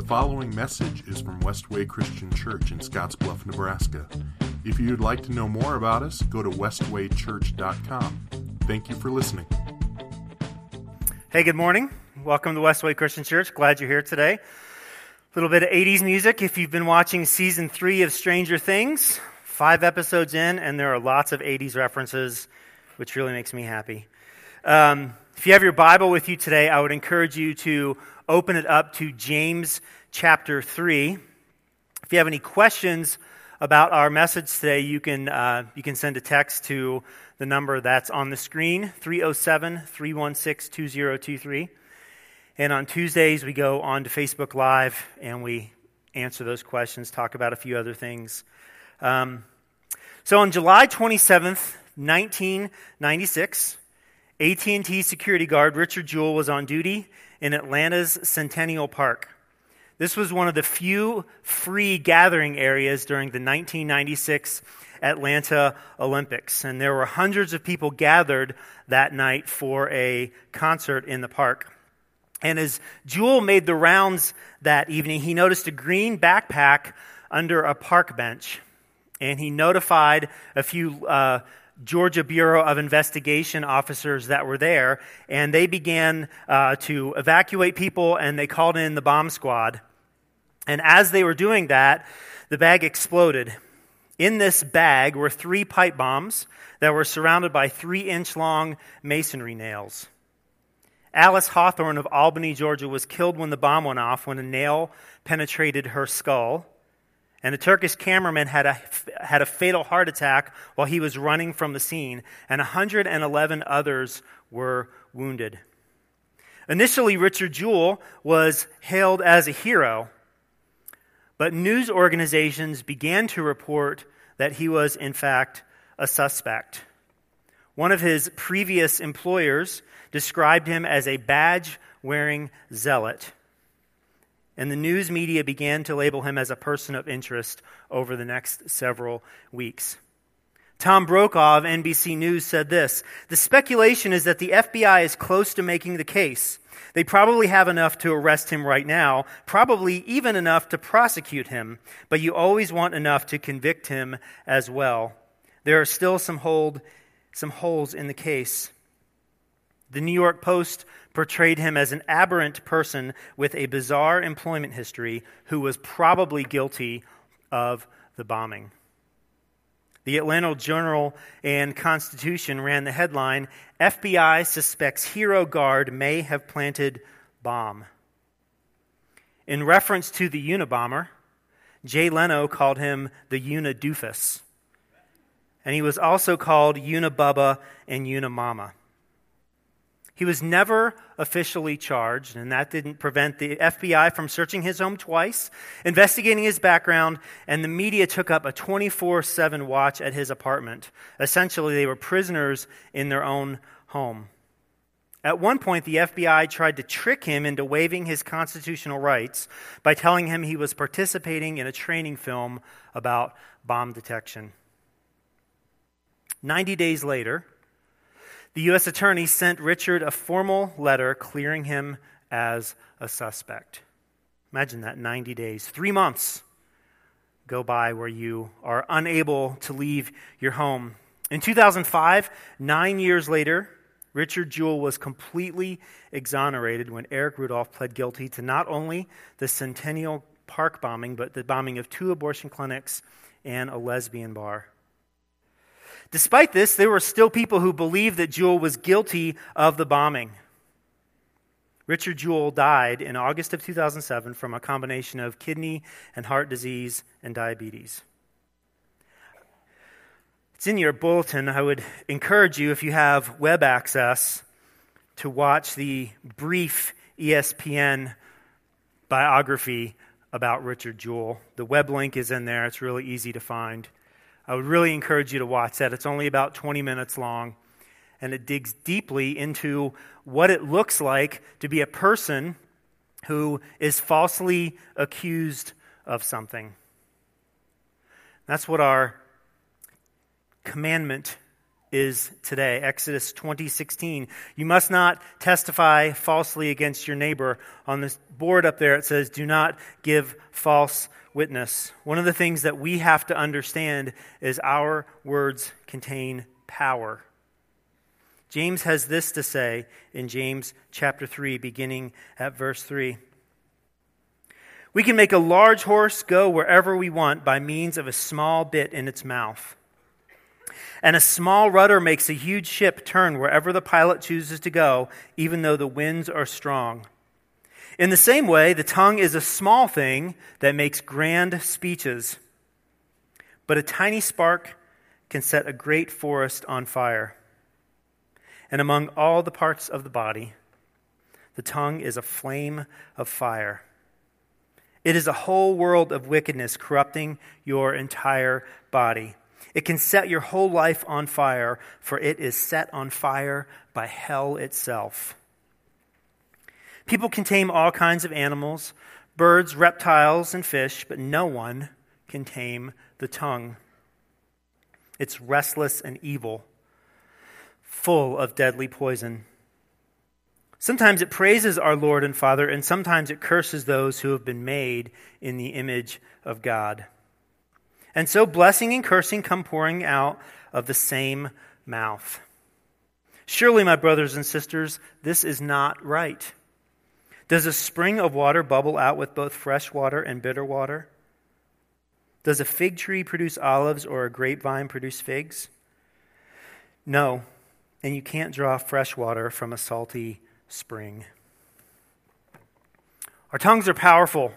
The following message is from Westway Christian Church in Scottsbluff, Nebraska. If you'd like to know more about us, go to westwaychurch.com. Thank you for listening. Hey, good morning. Welcome to Westway Christian Church. Glad you're here today. A little bit of 80s music if you've been watching season three of Stranger Things. Five episodes in, and there are lots of 80s references, which really makes me happy. Um, if you have your Bible with you today, I would encourage you to open it up to James chapter 3. If you have any questions about our message today, you can, uh, you can send a text to the number that's on the screen 307 316 2023. And on Tuesdays, we go on to Facebook Live and we answer those questions, talk about a few other things. Um, so on July 27th, 1996, AT&T security guard Richard Jewell was on duty in Atlanta's Centennial Park. This was one of the few free gathering areas during the 1996 Atlanta Olympics, and there were hundreds of people gathered that night for a concert in the park. And as Jewell made the rounds that evening, he noticed a green backpack under a park bench, and he notified a few uh, Georgia Bureau of Investigation officers that were there, and they began uh, to evacuate people and they called in the bomb squad. And as they were doing that, the bag exploded. In this bag were three pipe bombs that were surrounded by three inch long masonry nails. Alice Hawthorne of Albany, Georgia, was killed when the bomb went off when a nail penetrated her skull. And the Turkish cameraman had a, had a fatal heart attack while he was running from the scene, and 111 others were wounded. Initially, Richard Jewell was hailed as a hero, but news organizations began to report that he was, in fact, a suspect. One of his previous employers described him as a badge wearing zealot and the news media began to label him as a person of interest over the next several weeks. Tom Brokaw of NBC News said this The speculation is that the FBI is close to making the case. They probably have enough to arrest him right now, probably even enough to prosecute him, but you always want enough to convict him as well. There are still some, hold, some holes in the case. The New York Post portrayed him as an aberrant person with a bizarre employment history who was probably guilty of the bombing. The Atlanta Journal and Constitution ran the headline FBI suspects hero guard may have planted bomb. In reference to the Unabomber, Jay Leno called him the Unadoofus. And he was also called Unabubba and Unamama. He was never officially charged, and that didn't prevent the FBI from searching his home twice, investigating his background, and the media took up a 24 7 watch at his apartment. Essentially, they were prisoners in their own home. At one point, the FBI tried to trick him into waiving his constitutional rights by telling him he was participating in a training film about bomb detection. 90 days later, the U.S. Attorney sent Richard a formal letter clearing him as a suspect. Imagine that 90 days, three months go by where you are unable to leave your home. In 2005, nine years later, Richard Jewell was completely exonerated when Eric Rudolph pled guilty to not only the Centennial Park bombing, but the bombing of two abortion clinics and a lesbian bar. Despite this, there were still people who believed that Jewell was guilty of the bombing. Richard Jewell died in August of 2007 from a combination of kidney and heart disease and diabetes. It's in your bulletin. I would encourage you, if you have web access, to watch the brief ESPN biography about Richard Jewell. The web link is in there, it's really easy to find. I would really encourage you to watch that. It's only about 20 minutes long, and it digs deeply into what it looks like to be a person who is falsely accused of something. That's what our commandment is today. Exodus 20:16. You must not testify falsely against your neighbor. On this board up there it says do not give false witness. One of the things that we have to understand is our words contain power. James has this to say in James chapter 3 beginning at verse 3. We can make a large horse go wherever we want by means of a small bit in its mouth. And a small rudder makes a huge ship turn wherever the pilot chooses to go, even though the winds are strong. In the same way, the tongue is a small thing that makes grand speeches. But a tiny spark can set a great forest on fire. And among all the parts of the body, the tongue is a flame of fire. It is a whole world of wickedness corrupting your entire body. It can set your whole life on fire, for it is set on fire by hell itself. People can tame all kinds of animals, birds, reptiles, and fish, but no one can tame the tongue. It's restless and evil, full of deadly poison. Sometimes it praises our Lord and Father, and sometimes it curses those who have been made in the image of God. And so blessing and cursing come pouring out of the same mouth. Surely, my brothers and sisters, this is not right. Does a spring of water bubble out with both fresh water and bitter water? Does a fig tree produce olives or a grapevine produce figs? No, and you can't draw fresh water from a salty spring. Our tongues are powerful.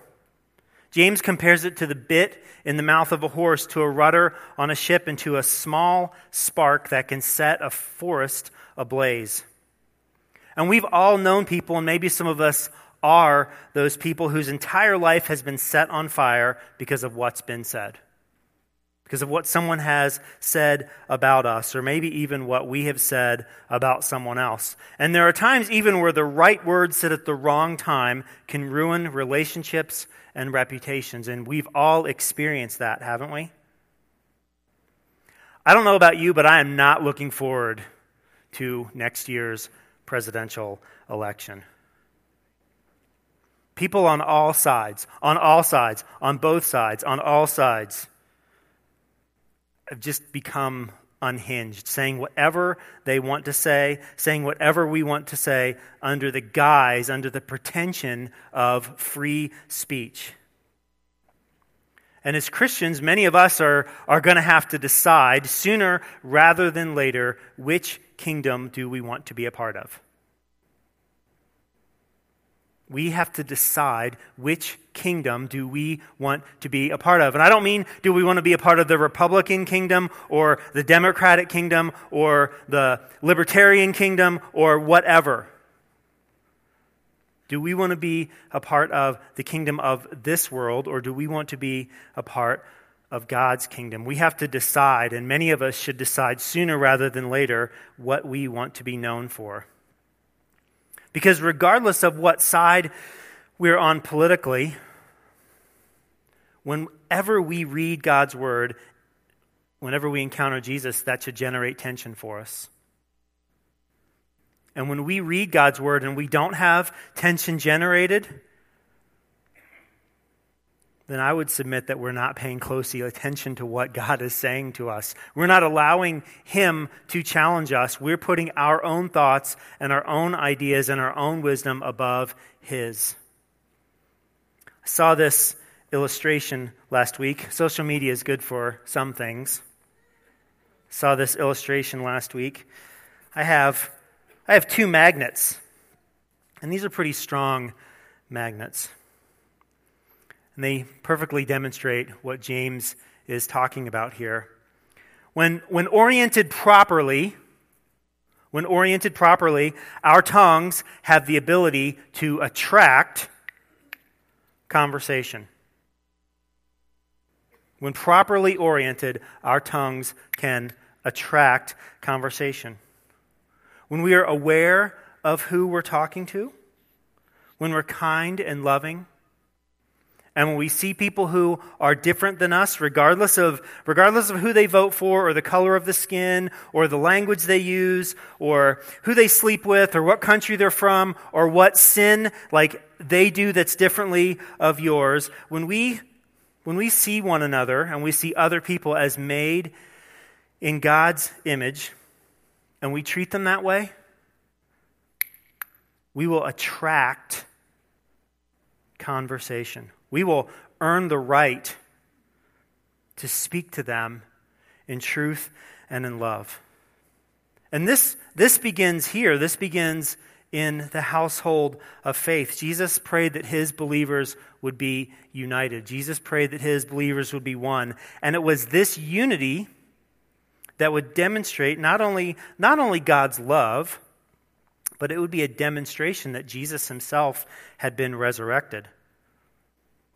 James compares it to the bit in the mouth of a horse, to a rudder on a ship, and to a small spark that can set a forest ablaze. And we've all known people, and maybe some of us are those people whose entire life has been set on fire because of what's been said because of what someone has said about us, or maybe even what we have said about someone else. And there are times even where the right words said at the wrong time can ruin relationships and reputations. And we've all experienced that, haven't we? I don't know about you, but I am not looking forward to next year's presidential election. People on all sides, on all sides, on both sides, on all sides have just become unhinged, saying whatever they want to say, saying whatever we want to say under the guise, under the pretension of free speech. And as Christians, many of us are, are going to have to decide sooner rather than later which kingdom do we want to be a part of. We have to decide which kingdom do we want to be a part of. And I don't mean do we want to be a part of the Republican kingdom or the Democratic kingdom or the Libertarian kingdom or whatever. Do we want to be a part of the kingdom of this world or do we want to be a part of God's kingdom? We have to decide, and many of us should decide sooner rather than later what we want to be known for. Because regardless of what side we're on politically, whenever we read God's word, whenever we encounter Jesus, that should generate tension for us. And when we read God's word and we don't have tension generated, then I would submit that we're not paying close attention to what God is saying to us. We're not allowing Him to challenge us. We're putting our own thoughts and our own ideas and our own wisdom above His. I saw this illustration last week. Social media is good for some things. Saw this illustration last week. I have, I have two magnets, and these are pretty strong magnets. And they perfectly demonstrate what James is talking about here. When, when oriented properly, when oriented properly, our tongues have the ability to attract conversation. When properly oriented, our tongues can attract conversation. When we are aware of who we're talking to, when we're kind and loving, And when we see people who are different than us, regardless of, regardless of who they vote for, or the color of the skin, or the language they use, or who they sleep with, or what country they're from, or what sin like they do that's differently of yours, when we, when we see one another and we see other people as made in God's image, and we treat them that way, we will attract conversation. We will earn the right to speak to them in truth and in love. And this, this begins here. This begins in the household of faith. Jesus prayed that his believers would be united. Jesus prayed that his believers would be one. And it was this unity that would demonstrate not only, not only God's love, but it would be a demonstration that Jesus himself had been resurrected.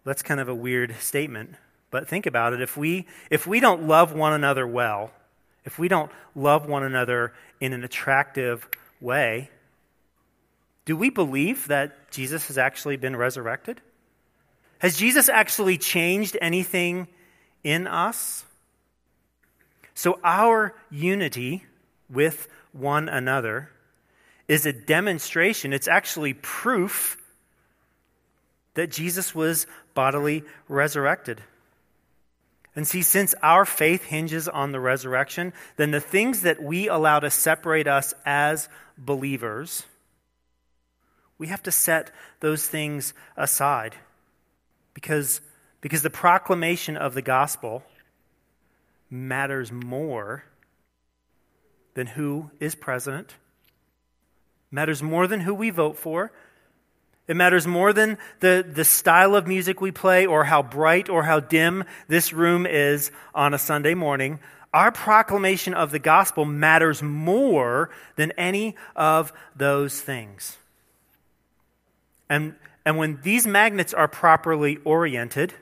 That's kind of a weird statement, but think about it. If we, if we don't love one another well, if we don't love one another in an attractive way, do we believe that Jesus has actually been resurrected? Has Jesus actually changed anything in us? So, our unity with one another is a demonstration, it's actually proof that Jesus was bodily resurrected. And see, since our faith hinges on the resurrection, then the things that we allow to separate us as believers, we have to set those things aside. Because, because the proclamation of the gospel matters more than who is president, matters more than who we vote for, it matters more than the, the style of music we play or how bright or how dim this room is on a Sunday morning. Our proclamation of the gospel matters more than any of those things. And, and when these magnets are properly oriented,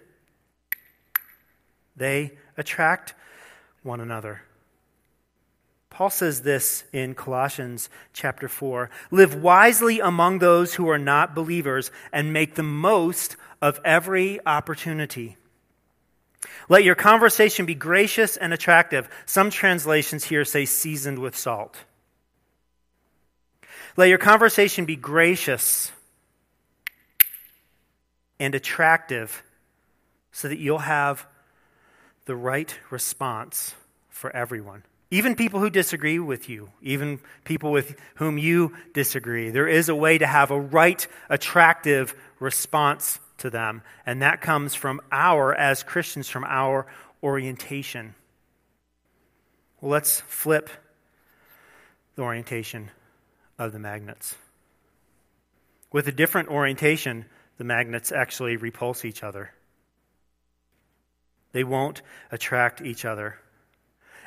they attract one another. Paul says this in Colossians chapter 4 Live wisely among those who are not believers and make the most of every opportunity. Let your conversation be gracious and attractive. Some translations here say seasoned with salt. Let your conversation be gracious and attractive so that you'll have the right response for everyone. Even people who disagree with you, even people with whom you disagree, there is a way to have a right, attractive response to them. And that comes from our, as Christians, from our orientation. Well, let's flip the orientation of the magnets. With a different orientation, the magnets actually repulse each other. They won't attract each other.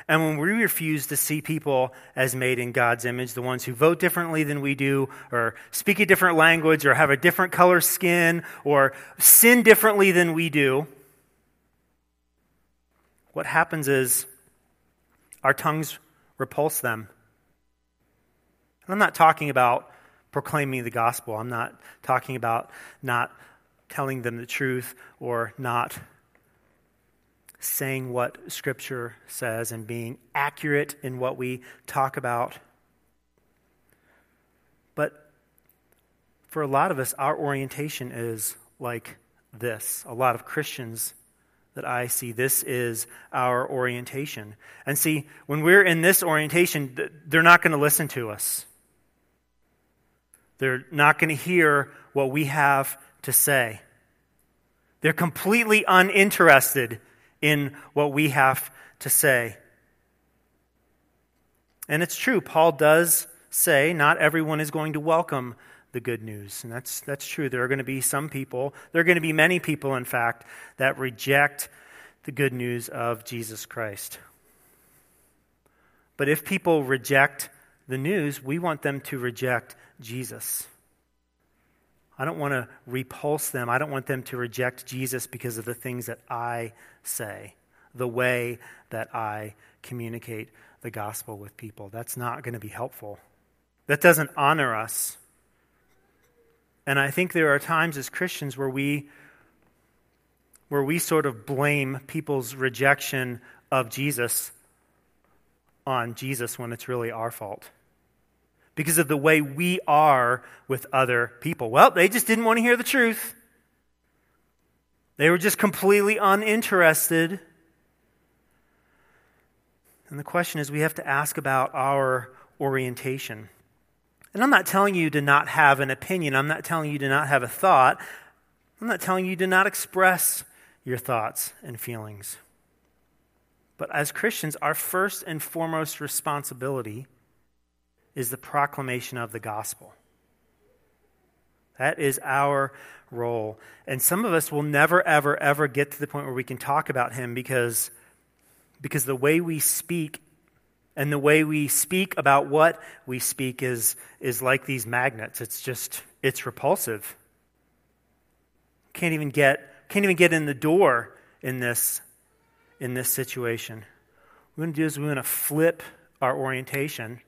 And when we refuse to see people as made in God's image, the ones who vote differently than we do, or speak a different language, or have a different color skin, or sin differently than we do, what happens is our tongues repulse them. And I'm not talking about proclaiming the gospel. I'm not talking about not telling them the truth or not saying what Scripture says and being accurate in what we talk about. But for a lot of us, our orientation is like this. A lot of Christians that I see, this is our orientation. And see, when we're in this orientation, they're not going to listen to us. They're not going to hear what we have to say. They're completely uninterested in what we have to say. And it's true, Paul does say not everyone is going to welcome the good news. And that's, that's true. There are going to be some people, there are going to be many people, in fact, that reject the good news of Jesus Christ. But if people reject the news, we want them to reject Jesus. I don't want to repulse them. I don't want them to reject Jesus because of the things that I say, the way that I communicate the gospel with people. That's not going to be helpful. That doesn't honor us. And I think there are times as Christians where we where we sort of blame people's rejection of Jesus on Jesus when it's really our fault. Because of the way we are with other people. Well, they just didn't want to hear the truth. They were just completely uninterested. And the question is we have to ask about our orientation. And I'm not telling you to not have an opinion. I'm not telling you to not have a thought. I'm not telling you to not express your thoughts and feelings. But as Christians, our first and foremost responsibility is the proclamation of the gospel. That is our role. And some of us will never, ever, ever get to the point where we can talk about him because, because the way we speak and the way we speak about what we speak is, is like these magnets. It's just, it's repulsive. Can't even get, can't even get in the door in this, in this situation. What we want to do is we want to flip our orientation.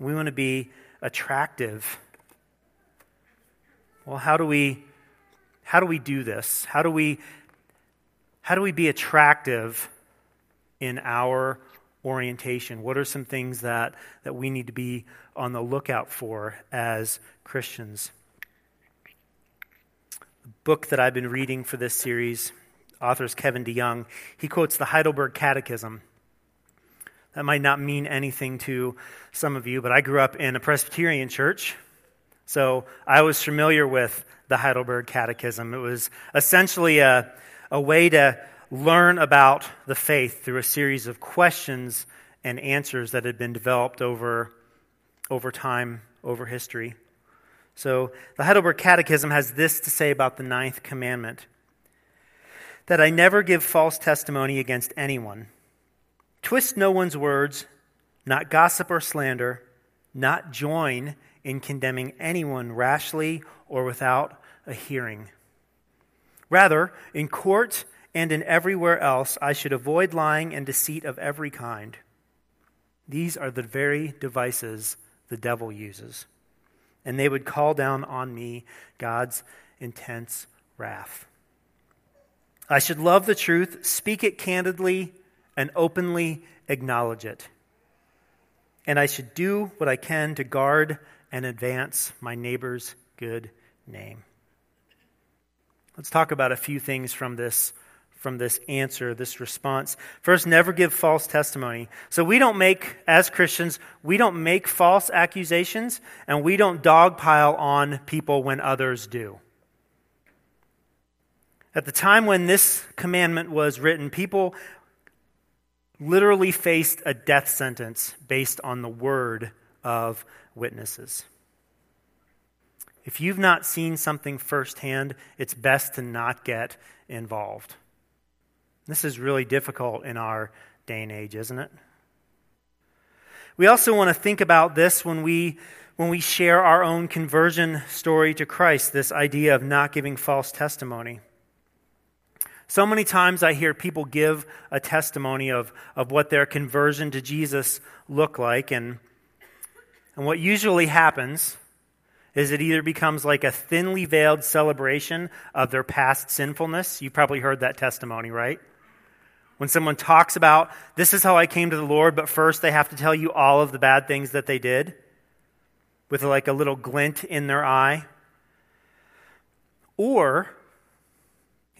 We want to be attractive. Well, how do we, how do we do this? How do we, how do we be attractive in our orientation? What are some things that, that we need to be on the lookout for as Christians? The book that I've been reading for this series, author is Kevin DeYoung. He quotes the Heidelberg Catechism. That might not mean anything to some of you, but I grew up in a Presbyterian church, so I was familiar with the Heidelberg Catechism. It was essentially a, a way to learn about the faith through a series of questions and answers that had been developed over, over time, over history. So, the Heidelberg Catechism has this to say about the ninth commandment that I never give false testimony against anyone, twist no one's words, not gossip or slander, not join in condemning anyone rashly or without a hearing. Rather, in court and in everywhere else I should avoid lying and deceit of every kind. These are the very devices the devil uses. And they would call down on me God's intense wrath. I should love the truth, speak it candidly, and openly acknowledge it. And I should do what I can to guard and advance my neighbor's good name. Let's talk about a few things from this from this answer, this response. First, never give false testimony. So we don't make, as Christians, we don't make false accusations and we don't dogpile on people when others do. At the time when this commandment was written, people literally faced a death sentence based on the word of witnesses. If you've not seen something firsthand, it's best to not get involved. This is really difficult in our day and age, isn't it? We also want to think about this when we when we share our own conversion story to Christ, this idea of not giving false testimony. So many times I hear people give a testimony of, of what their conversion to Jesus looked like, and, and what usually happens is it either becomes like a thinly veiled celebration of their past sinfulness. You probably heard that testimony, right? When someone talks about, this is how I came to the Lord, but first they have to tell you all of the bad things that they did with like a little glint in their eye. Or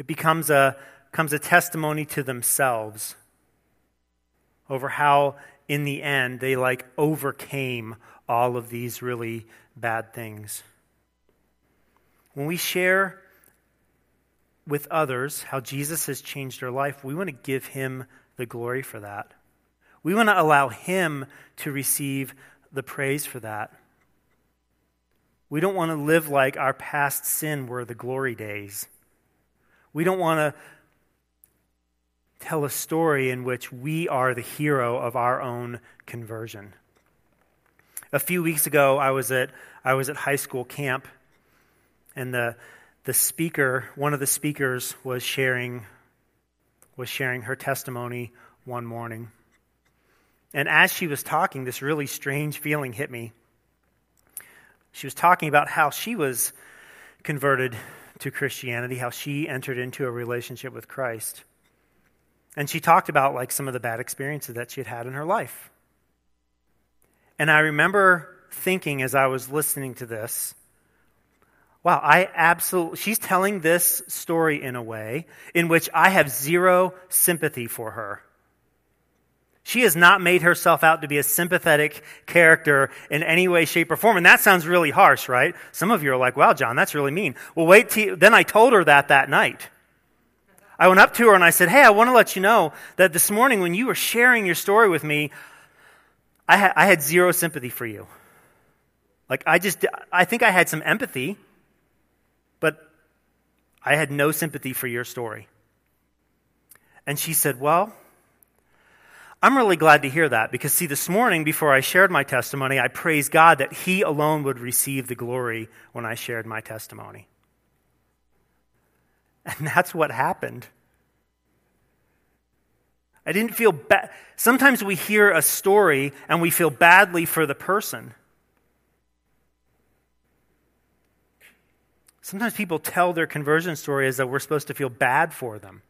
it becomes a, becomes a testimony to themselves over how, in the end, they like overcame all of these really bad things. When we share with others how Jesus has changed our life, we want to give him the glory for that. We want to allow him to receive the praise for that. We don't want to live like our past sin were the glory days. We don't want to tell a story in which we are the hero of our own conversion. A few weeks ago, I was at, I was at high school camp, and the the speaker, one of the speakers was sharing was sharing her testimony one morning. And as she was talking, this really strange feeling hit me. She was talking about how she was converted to Christianity, how she entered into a relationship with Christ. And she talked about like some of the bad experiences that she had had in her life. And I remember thinking as I was listening to this, wow, I absolutely, she's telling this story in a way in which I have zero sympathy for her. She has not made herself out to be a sympathetic character in any way, shape, or form. And that sounds really harsh, right? Some of you are like, wow, John, that's really mean. Well, wait till, then I told her that that night. I went up to her and I said, hey, I want to let you know that this morning when you were sharing your story with me, I, ha- I had zero sympathy for you. Like, I just, I think I had some empathy, but I had no sympathy for your story. And she said, well, I'm really glad to hear that because, see, this morning before I shared my testimony, I praised God that He alone would receive the glory when I shared my testimony. And that's what happened. I didn't feel bad. Sometimes we hear a story and we feel badly for the person. Sometimes people tell their conversion story as though we're supposed to feel bad for them.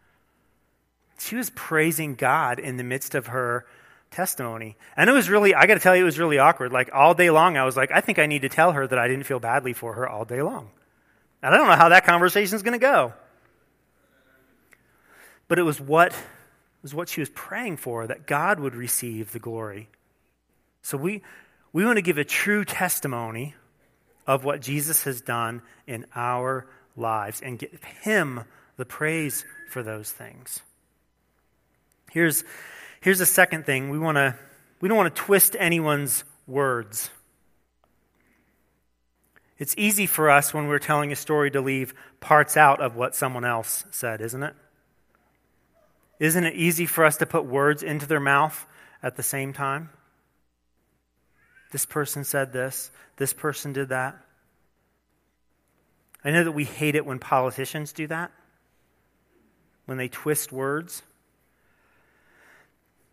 She was praising God in the midst of her testimony. And it was really, I got to tell you, it was really awkward. Like all day long, I was like, I think I need to tell her that I didn't feel badly for her all day long. And I don't know how that conversation is going to go. But it was what it was what she was praying for that God would receive the glory. So we we want to give a true testimony of what Jesus has done in our lives and give him the praise for those things. Here's, here's a second thing. We, wanna, we don't want to twist anyone's words. It's easy for us when we're telling a story to leave parts out of what someone else said, isn't it? Isn't it easy for us to put words into their mouth at the same time? This person said this, this person did that. I know that we hate it when politicians do that, when they twist words.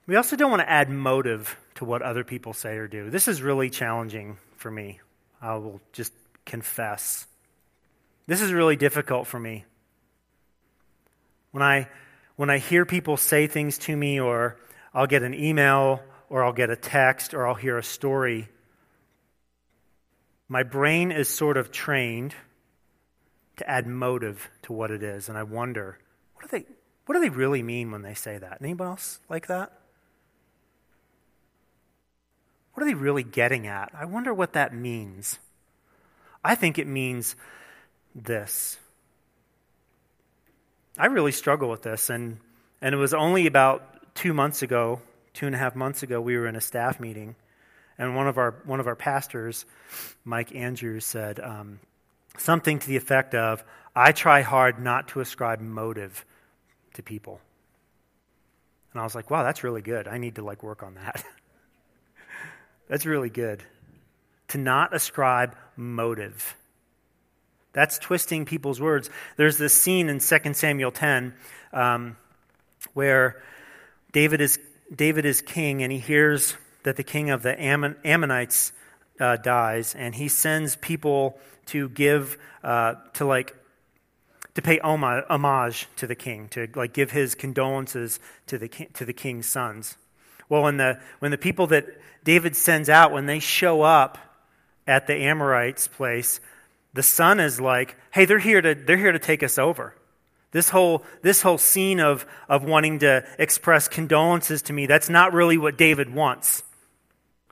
We also don't want to add motive to what other people say or do. This is really challenging for me. I will just confess. This is really difficult for me. When I, when I hear people say things to me, or I'll get an email, or I'll get a text, or I'll hear a story, my brain is sort of trained to add motive to what it is. And I wonder, what do they, what do they really mean when they say that? Anybody else like that? What are they really getting at? I wonder what that means. I think it means this. I really struggle with this, and, and it was only about two months ago, two and a half months ago, we were in a staff meeting, and one of our, one of our pastors, Mike Andrews, said um, something to the effect of, I try hard not to ascribe motive to people. And I was like, wow, that's really good. I need to like work on that. That's really good. To not ascribe motive. That's twisting people's words. There's this scene in 2 Samuel 10 um, where David is, David is king and he hears that the king of the Ammon, Ammonites uh, dies, and he sends people to give, uh, to like, to pay homage to the king, to like give his condolences to the, to the king's sons. Well, when the, when the people that David sends out, when they show up at the Amorites' place, the son is like, hey, they're here to, they're here to take us over. This whole, this whole scene of, of wanting to express condolences to me, that's not really what David wants.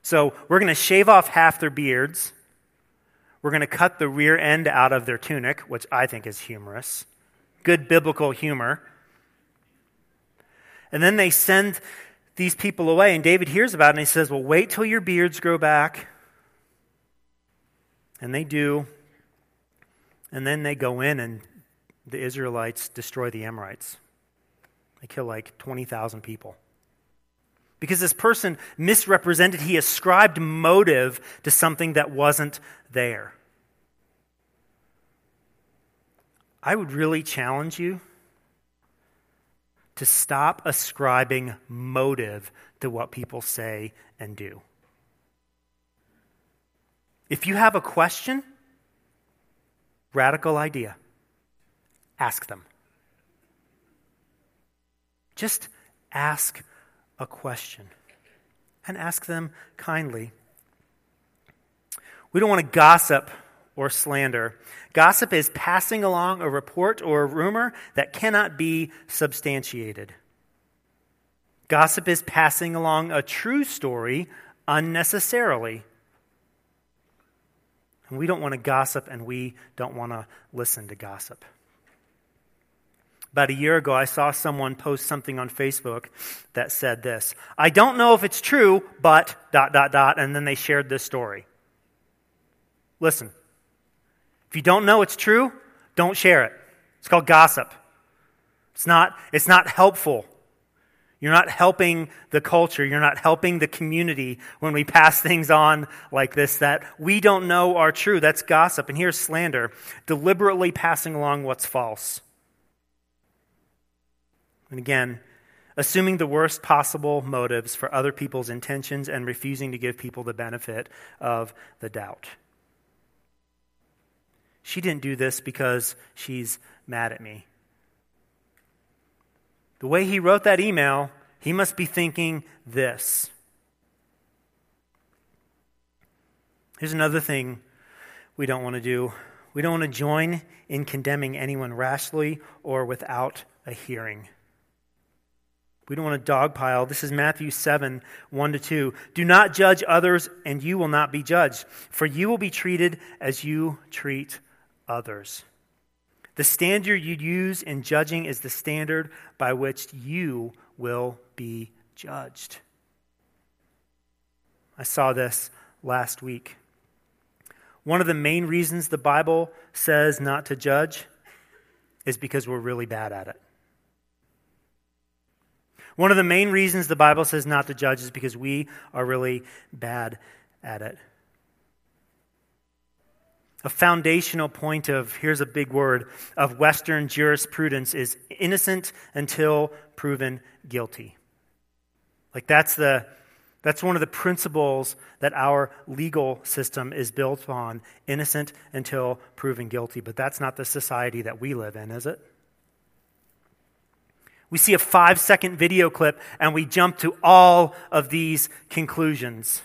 So we're going to shave off half their beards. We're going to cut the rear end out of their tunic, which I think is humorous. Good biblical humor. And then they send these people away. And David hears about it and he says, Well, wait till your beards grow back. And they do. And then they go in and the Israelites destroy the Amorites. They kill like 20,000 people. Because this person misrepresented, he ascribed motive to something that wasn't there. I would really challenge you to stop ascribing motive to what people say and do. If you have a question, radical idea. Ask them. Just ask a question and ask them kindly. We don't want to gossip or slander. Gossip is passing along a report or a rumor that cannot be substantiated. Gossip is passing along a true story unnecessarily. And we don't want to gossip and we don't want to listen to gossip. About a year ago, I saw someone post something on Facebook that said this I don't know if it's true, but dot, dot, dot, and then they shared this story. Listen, if you don't know it's true, don't share it. It's called gossip. It's not, it's not helpful. You're not helping the culture. You're not helping the community when we pass things on like this that we don't know are true. That's gossip. And here's slander deliberately passing along what's false. And again, assuming the worst possible motives for other people's intentions and refusing to give people the benefit of the doubt. She didn't do this because she's mad at me. The way he wrote that email, he must be thinking this. Here's another thing we don't want to do we don't want to join in condemning anyone rashly or without a hearing. We don't want to dogpile. This is Matthew 7 1 to 2. Do not judge others, and you will not be judged, for you will be treated as you treat others. The standard you use in judging is the standard by which you will be judged. I saw this last week. One of the main reasons the Bible says not to judge is because we're really bad at it. One of the main reasons the Bible says not to judge is because we are really bad at it a foundational point of, here's a big word, of Western jurisprudence is innocent until proven guilty. Like that's the, that's one of the principles that our legal system is built on innocent until proven guilty. But that's not the society that we live in, is it? We see a five second video clip and we jump to all of these conclusions.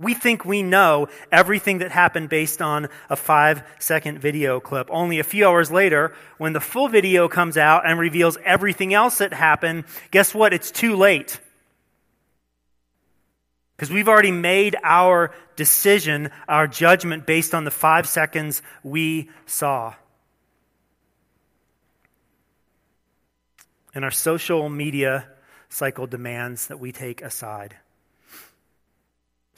We think we know everything that happened based on a five second video clip. Only a few hours later, when the full video comes out and reveals everything else that happened, guess what? It's too late. Because we've already made our decision, our judgment based on the five seconds we saw. And our social media cycle demands that we take aside.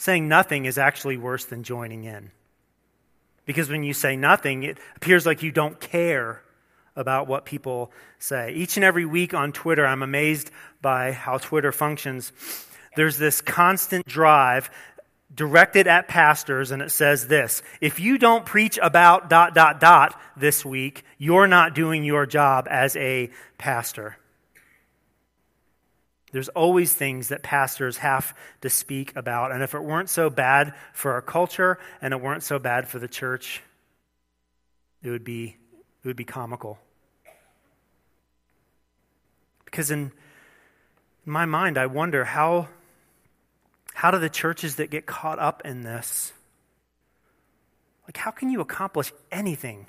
Saying nothing is actually worse than joining in. Because when you say nothing, it appears like you don't care about what people say. Each and every week on Twitter, I'm amazed by how Twitter functions. There's this constant drive directed at pastors, and it says this If you don't preach about dot, dot, dot this week, you're not doing your job as a pastor. There's always things that pastors have to speak about. And if it weren't so bad for our culture and it weren't so bad for the church, it would be, it would be comical. Because in my mind, I wonder how, how do the churches that get caught up in this, like, how can you accomplish anything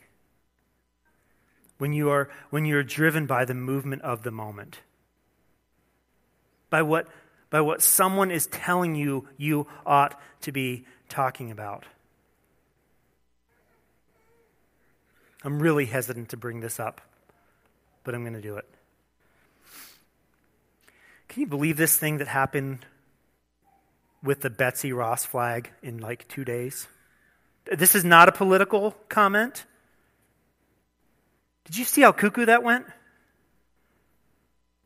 when you are, when you're driven by the movement of the moment? By what, by what someone is telling you you ought to be talking about. I'm really hesitant to bring this up, but I'm going to do it. Can you believe this thing that happened with the Betsy Ross flag in like two days? This is not a political comment. Did you see how cuckoo that went?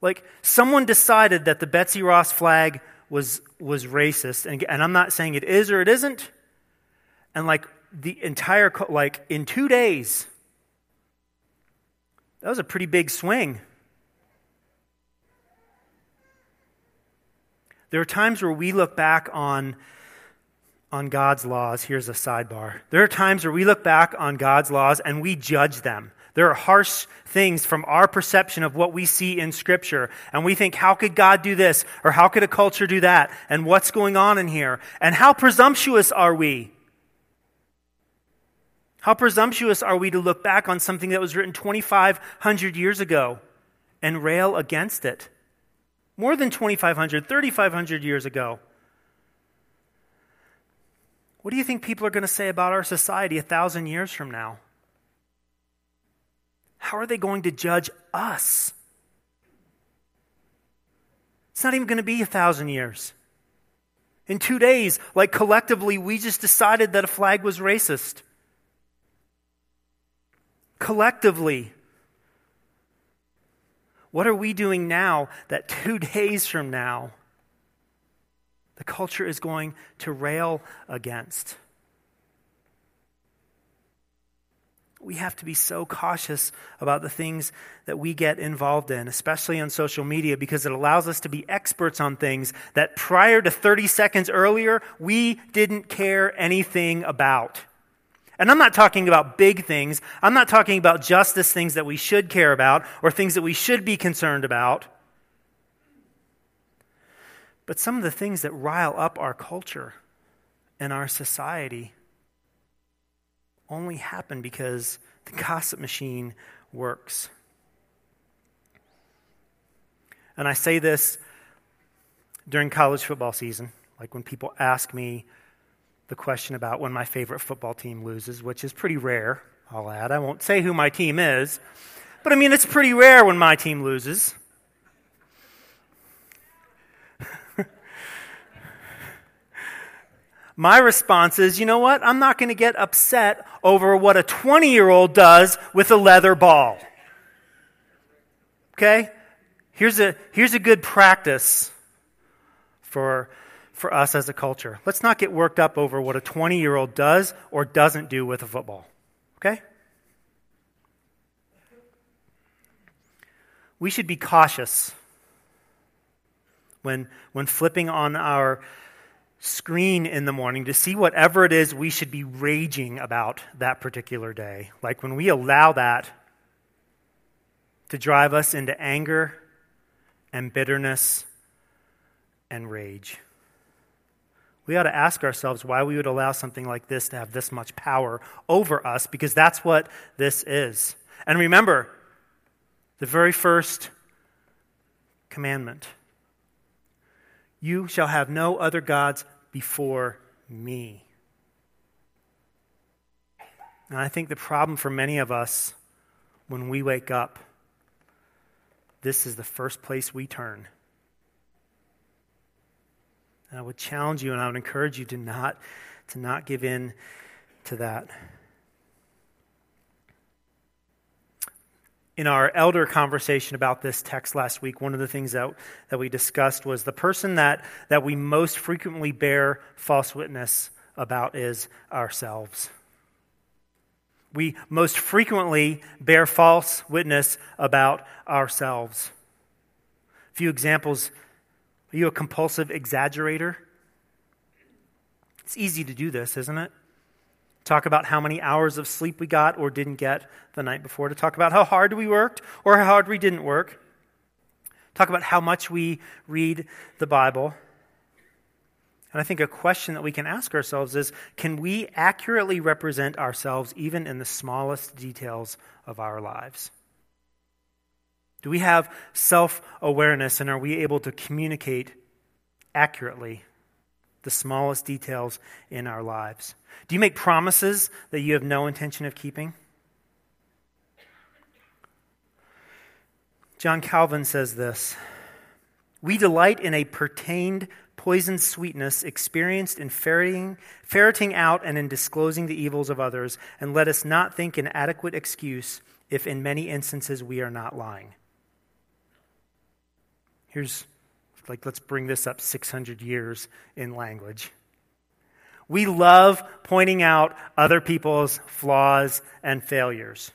Like, someone decided that the Betsy Ross flag was, was racist, and, and I'm not saying it is or it isn't. And, like, the entire, like, in two days, that was a pretty big swing. There are times where we look back on, on God's laws. Here's a sidebar. There are times where we look back on God's laws and we judge them. There are harsh things from our perception of what we see in Scripture. And we think, how could God do this? Or how could a culture do that? And what's going on in here? And how presumptuous are we? How presumptuous are we to look back on something that was written 2,500 years ago and rail against it? More than 2,500, 3,500 years ago. What do you think people are going to say about our society a thousand years from now? How are they going to judge us? It's not even going to be a thousand years. In two days, like collectively, we just decided that a flag was racist. Collectively. What are we doing now that two days from now the culture is going to rail against? We have to be so cautious about the things that we get involved in, especially on social media, because it allows us to be experts on things that prior to 30 seconds earlier, we didn't care anything about. And I'm not talking about big things. I'm not talking about justice things that we should care about or things that we should be concerned about. But some of the things that rile up our culture and our society only happen because the gossip machine works. And I say this during college football season, like when people ask me the question about when my favorite football team loses, which is pretty rare, I'll add. I won't say who my team is, but I mean, it's pretty rare when my team loses. My response is, you know what? I'm not going to get upset over what a 20 year old does with a leather ball. Okay? Here's a, here's a good practice for, for us as a culture. Let's not get worked up over what a 20 year old does or doesn't do with a football. Okay? We should be cautious when, when flipping on our screen in the morning to see whatever it is we should be raging about that particular day. Like when we allow that to drive us into anger and bitterness and rage. We ought to ask ourselves why we would allow something like this to have this much power over us, because that's what this is. And remember, the very first commandment you shall have no other gods before me. And I think the problem for many of us when we wake up, this is the first place we turn. And I would challenge you and I would encourage you to not, to not give in to that. In our elder conversation about this text last week, one of the things that, that we discussed was the person that, that we most frequently bear false witness about is ourselves. We most frequently bear false witness about ourselves. A few examples. Are you a compulsive exaggerator? It's easy to do this, isn't it? Talk about how many hours of sleep we got or didn't get the night before, to talk about how hard we worked or how hard we didn't work, talk about how much we read the Bible. And I think a question that we can ask ourselves is can we accurately represent ourselves even in the smallest details of our lives? Do we have self awareness and are we able to communicate accurately the smallest details in our lives? Do you make promises that you have no intention of keeping? John Calvin says this We delight in a pertained poisoned sweetness experienced in ferreting, ferreting out and in disclosing the evils of others, and let us not think an adequate excuse if in many instances we are not lying. Here's, like, let's bring this up 600 years in language. We love pointing out other people's flaws and failures.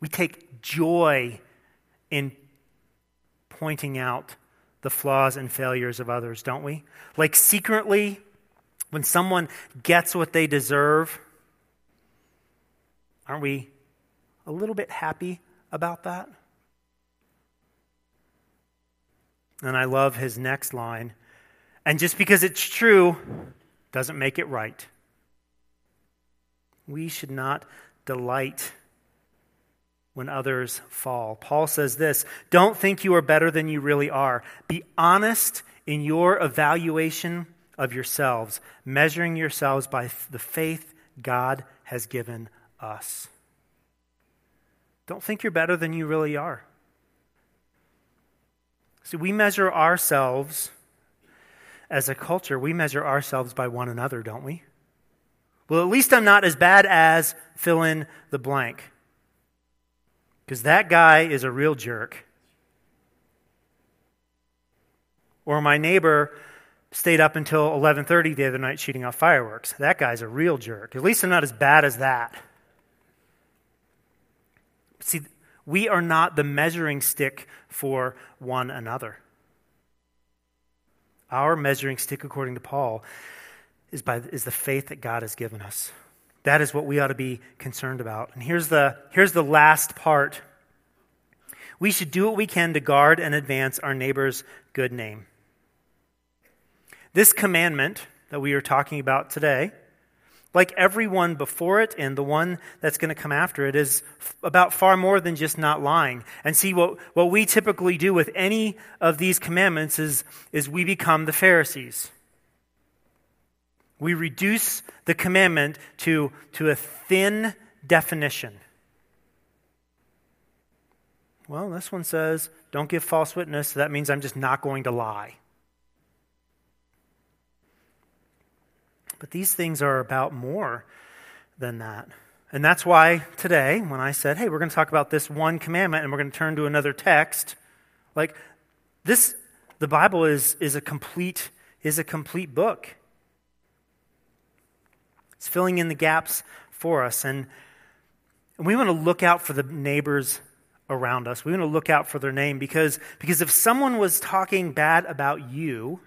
We take joy in pointing out the flaws and failures of others, don't we? Like secretly, when someone gets what they deserve, aren't we a little bit happy about that? And I love his next line. And just because it's true doesn't make it right. We should not delight when others fall. Paul says this Don't think you are better than you really are. Be honest in your evaluation of yourselves, measuring yourselves by the faith God has given us. Don't think you're better than you really are. See, we measure ourselves as a culture, we measure ourselves by one another, don't we? Well, at least I'm not as bad as fill in the blank. Because that guy is a real jerk. Or my neighbor stayed up until 11:30 the other night shooting off fireworks. That guy's a real jerk. At least I'm not as bad as that. See, we are not the measuring stick for one another. Our measuring stick, according to Paul, is, by, is the faith that God has given us. That is what we ought to be concerned about. And here's the, here's the last part we should do what we can to guard and advance our neighbor's good name. This commandment that we are talking about today like everyone before it and the one that's going to come after it is about far more than just not lying. And see, what, what we typically do with any of these commandments is, is we become the Pharisees. We reduce the commandment to, to a thin definition. Well, this one says, don't give false witness, so that means I'm just not going to lie. But these things are about more than that. And that's why today, when I said, hey, we're going to talk about this one commandment and we're going to turn to another text, like this, the Bible is, is, a, complete, is a complete book. It's filling in the gaps for us. And, and we want to look out for the neighbors around us. We want to look out for their name because, because if someone was talking bad about you,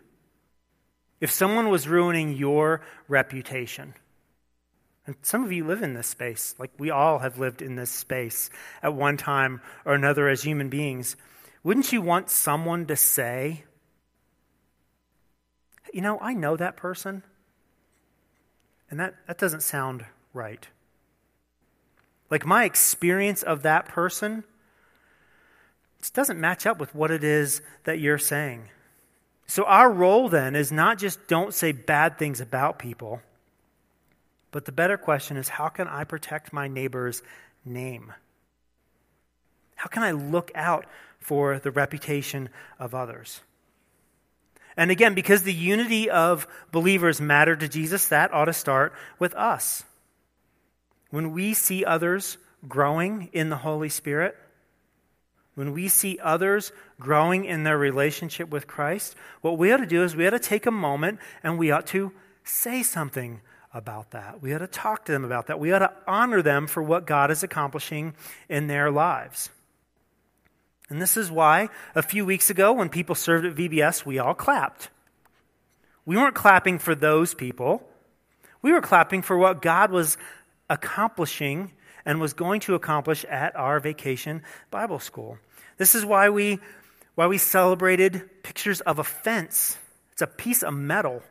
if someone was ruining your reputation, and some of you live in this space, like we all have lived in this space at one time or another as human beings, wouldn't you want someone to say, you know, I know that person, and that, that doesn't sound right. Like my experience of that person just doesn't match up with what it is that you're saying. So, our role then is not just don't say bad things about people, but the better question is how can I protect my neighbor's name? How can I look out for the reputation of others? And again, because the unity of believers matter to Jesus, that ought to start with us. When we see others growing in the Holy Spirit, when we see others growing in their relationship with Christ, what we ought to do is we ought to take a moment and we ought to say something about that. We ought to talk to them about that. We ought to honor them for what God is accomplishing in their lives. And this is why a few weeks ago, when people served at VBS, we all clapped. We weren't clapping for those people, we were clapping for what God was accomplishing and was going to accomplish at our vacation Bible school. This is why we, why we celebrated pictures of a fence. It's a piece of metal.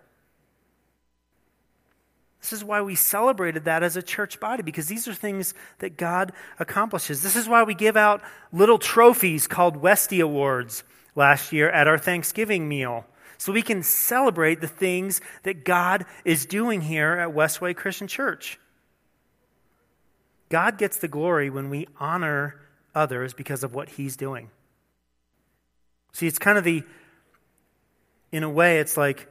This is why we celebrated that as a church body, because these are things that God accomplishes. This is why we give out little trophies called Westy Awards last year at our Thanksgiving meal. So we can celebrate the things that God is doing here at Westway Christian Church. God gets the glory when we honor others because of what he's doing. See, it's kind of the, in a way, it's like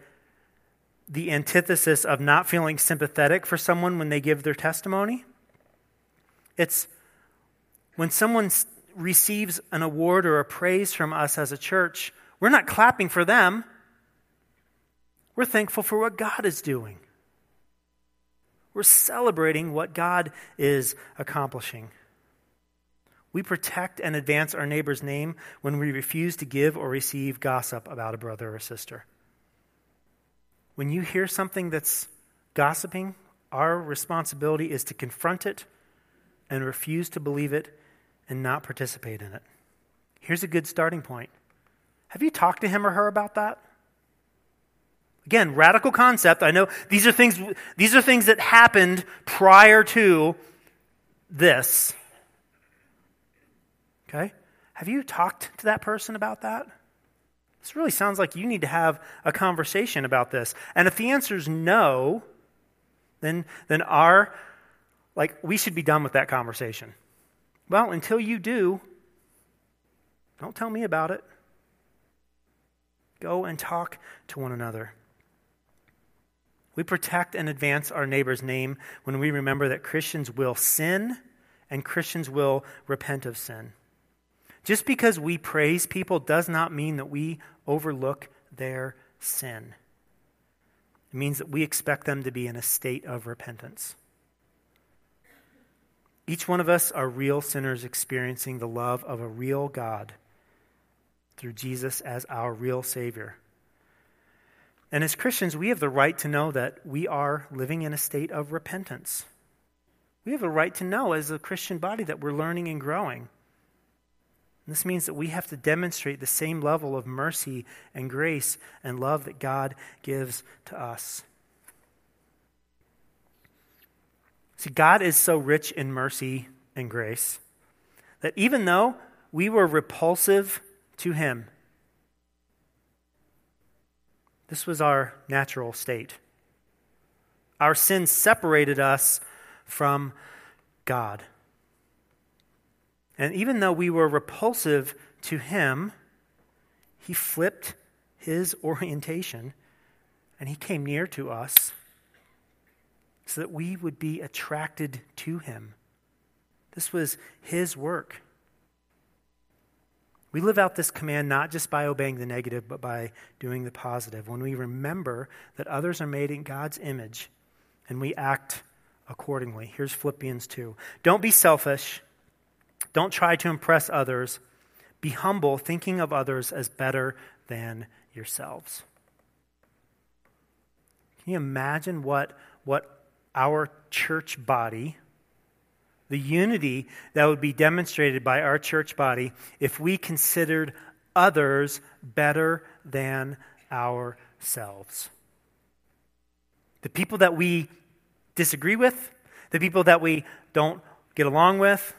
the antithesis of not feeling sympathetic for someone when they give their testimony. It's when someone receives an award or a praise from us as a church, we're not clapping for them. We're thankful for what God is doing. We're celebrating what God is accomplishing. We protect and advance our neighbor's name when we refuse to give or receive gossip about a brother or sister. When you hear something that's gossiping, our responsibility is to confront it and refuse to believe it and not participate in it. Here's a good starting point. Have you talked to him or her about that? Again, radical concept. I know these are things these are things that happened prior to this. Okay? Have you talked to that person about that? This really sounds like you need to have a conversation about this. And if the answer is no, then then our like we should be done with that conversation. Well, until you do, don't tell me about it. Go and talk to one another. We protect and advance our neighbor's name when we remember that Christians will sin and Christians will repent of sin. Just because we praise people does not mean that we overlook their sin. It means that we expect them to be in a state of repentance. Each one of us are real sinners experiencing the love of a real God through Jesus as our real Savior. And as Christians, we have the right to know that we are living in a state of repentance. We have a right to know as a Christian body that we're learning and growing. And this means that we have to demonstrate the same level of mercy and grace and love that God gives to us. See, God is so rich in mercy and grace that even though we were repulsive to Him, this was our natural state. Our sin separated us from God. And even though we were repulsive to Him, He flipped His orientation and He came near to us so that we would be attracted to Him. This was His work. We live out this command not just by obeying the negative, but by doing the positive. When we remember that others are made in God's image and we act accordingly. Here's Philippians 2. Don't be selfish. Don't try to impress others. Be humble, thinking of others as better than yourselves. Can you imagine what, what our church body the unity that would be demonstrated by our church body if we considered others better than ourselves. The people that we disagree with, the people that we don't get along with,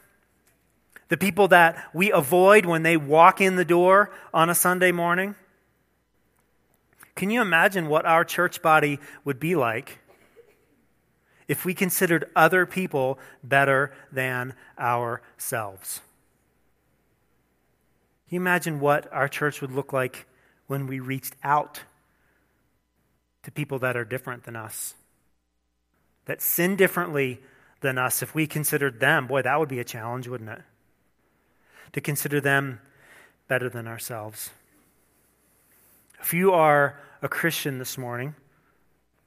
the people that we avoid when they walk in the door on a Sunday morning. Can you imagine what our church body would be like if we considered other people better than ourselves. Can you imagine what our church would look like when we reached out to people that are different than us, that sin differently than us? If we considered them, boy, that would be a challenge, wouldn't it? To consider them better than ourselves. If you are a Christian this morning,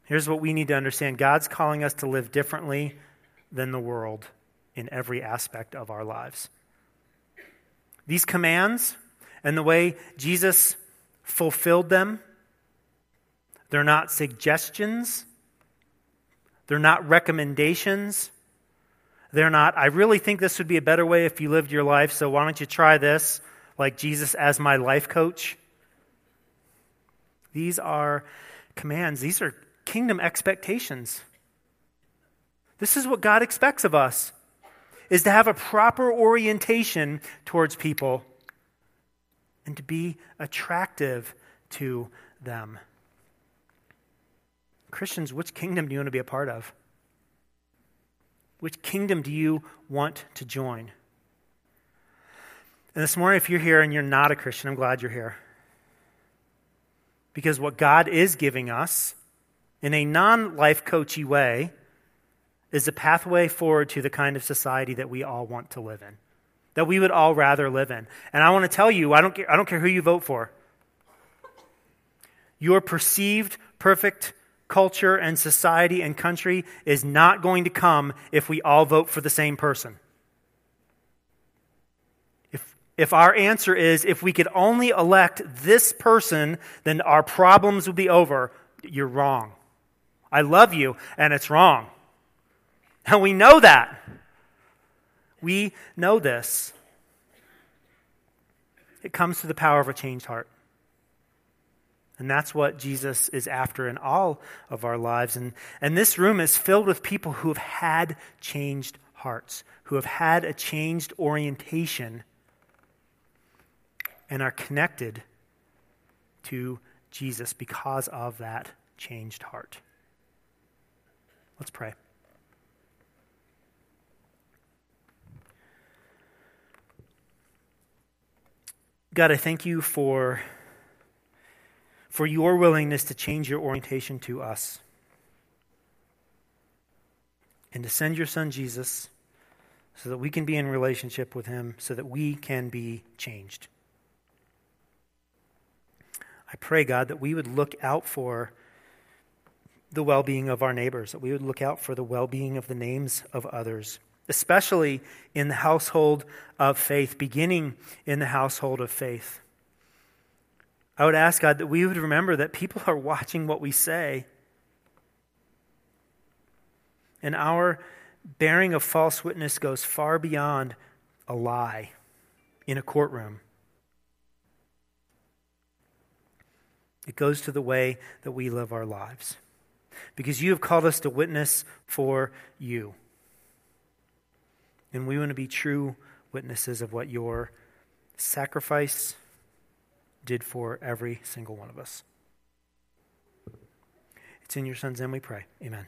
Here's what we need to understand God's calling us to live differently than the world in every aspect of our lives. These commands and the way Jesus fulfilled them, they're not suggestions, they're not recommendations. They're not, I really think this would be a better way if you lived your life, so why don't you try this, like Jesus as my life coach? These are commands. These are kingdom expectations. This is what God expects of us is to have a proper orientation towards people and to be attractive to them. Christians, which kingdom do you want to be a part of? Which kingdom do you want to join? And this morning, if you're here and you're not a Christian, I'm glad you're here. Because what God is giving us in a non life coachy way is a pathway forward to the kind of society that we all want to live in, that we would all rather live in. And I want to tell you, I don't care, I don't care who you vote for. Your perceived perfect culture and society and country is not going to come if we all vote for the same person. If, if our answer is if we could only elect this person, then our problems would be over, you're wrong. I love you, and it's wrong. And we know that. We know this. It comes through the power of a changed heart. And that's what Jesus is after in all of our lives. And, and this room is filled with people who have had changed hearts, who have had a changed orientation and are connected to Jesus because of that changed heart. Let's pray. God, I thank you for, for your willingness to change your orientation to us and to send your son Jesus so that we can be in relationship with him, so that we can be changed. I pray, God, that we would look out for the well being of our neighbors, that we would look out for the well being of the names of others, especially in the household of faith, beginning in the household of faith. I would ask God that we would remember that people are watching what we say. And our bearing of false witness goes far beyond a lie in a courtroom. It goes to the way that we live our lives. Because you have called us to witness for you. And we want to be true witnesses of what your sacrifice did for every single one of us. It's in your son's name we pray. Amen.